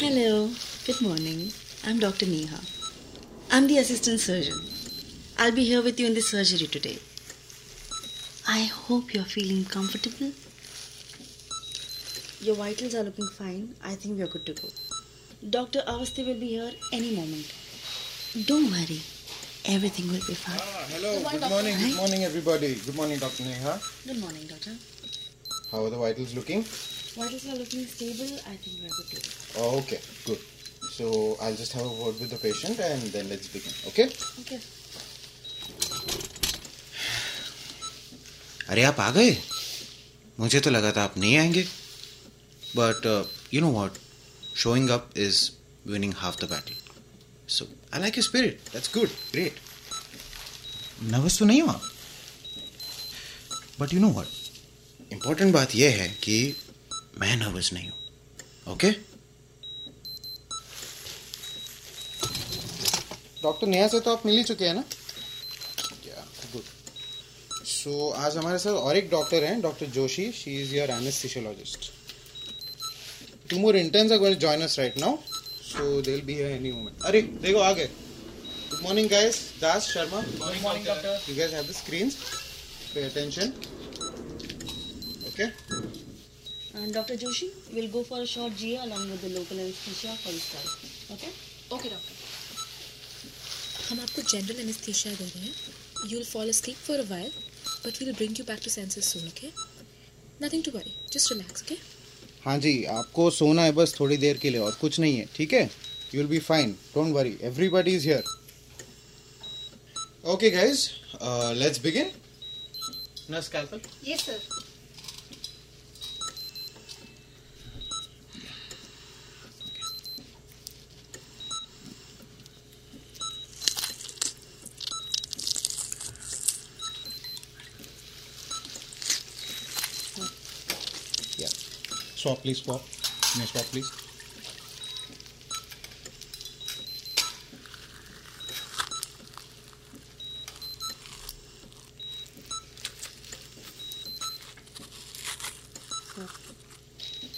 Hello, good morning. I'm Dr. Neha. I'm the assistant surgeon. I'll be here with you in the surgery today. I hope you're feeling comfortable. Your vitals are looking fine. I think we're good to go. Dr. Avasti will be here any moment. Don't worry, everything will be fine. Ah, hello. Good morning. Good morning, everybody. Good morning, Dr. Neha. Good morning, doctor. How are the vitals looking? Vitals are looking stable. I think we're good to go. Oh, okay. Good. So I'll just have a word with the patient and then let's begin. Okay? Okay. अरे आप आ गए मुझे तो लगा था आप नहीं आएँगे but you know what showing up is winning half the battle so I like you spirit that's good great nervous तो नहीं हुआ but you know what important बात यह है कि मैं नर्वस नहीं हूँ। ओके डॉक्टर नेहा से तो आप मिल ही चुके हैं ना? गुड सो आज हमारे साथ और एक डॉक्टर हैं doctor Joshi she is your anaesthesiologist two more interns are going to join us right now so they will be here any moment अरे देखो आ गए good morning guys Das Sharma good morning doctor you guys have the screens pay attention okay And Dr. Joshi, we'll go for a short GA along with the local anesthesia for this time. Okay? Okay doctor हम आपको general anaesthesia दे रहे हैं you will fall asleep for a while but we'll bring you back to senses soon okay nothing to worry just relax okay हाँ जी आपको सोना है बस थोड़ी देर के लिए और कुछ नहीं है ठीक है you will be fine don't worry everybody is here okay guys let's begin nurse scalpel yes sir Swap, please. Swap. May swap, please?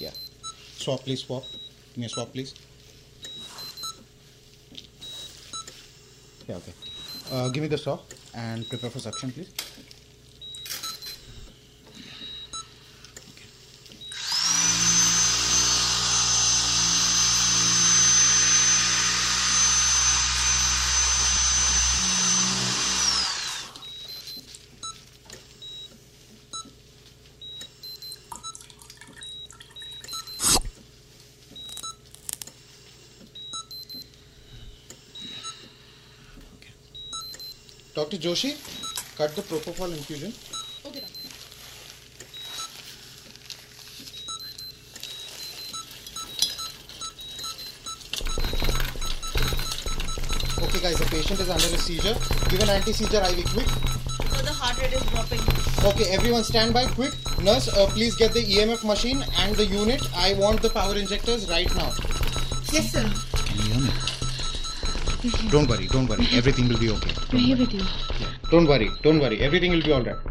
Yeah. Swap, please. Swap. May swap, please? Yeah. Okay. Uh, give me the saw and prepare for suction, please. Dr. Joshi, cut the propofol infusion. Okay, doctor. Okay guys, the patient is under a seizure. Give an anti-seizure IV quick. So the heart rate is dropping. Okay, everyone stand by quick. Nurse, uh, please get the EMF machine and the unit. I want the power injectors right now. Yes, sir. Don't worry, don't worry. Everything will be okay. मैं here with you Yeah. Don't worry, don't worry. Everything will be alright.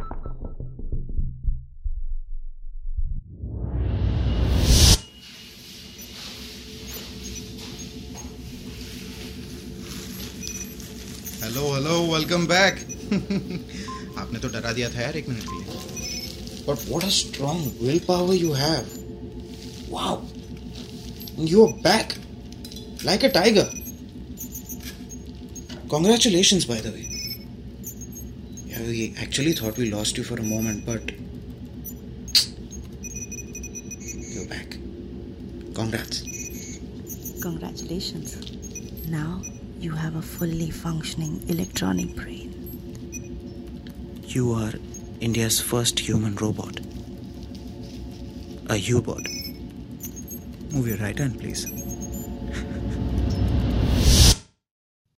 Hello hello welcome back आपने तो डरा दिया था यार एक minute के लिए But what a strong willpower you have. Wow. You're back. Like a tiger. Congratulations, by the way. Yeah, we actually thought we lost you for a moment, but you're back. Congrats. Congratulations. Now you have a fully functioning electronic brain. You are India's first human robot. A U-bot. Move your right hand, please.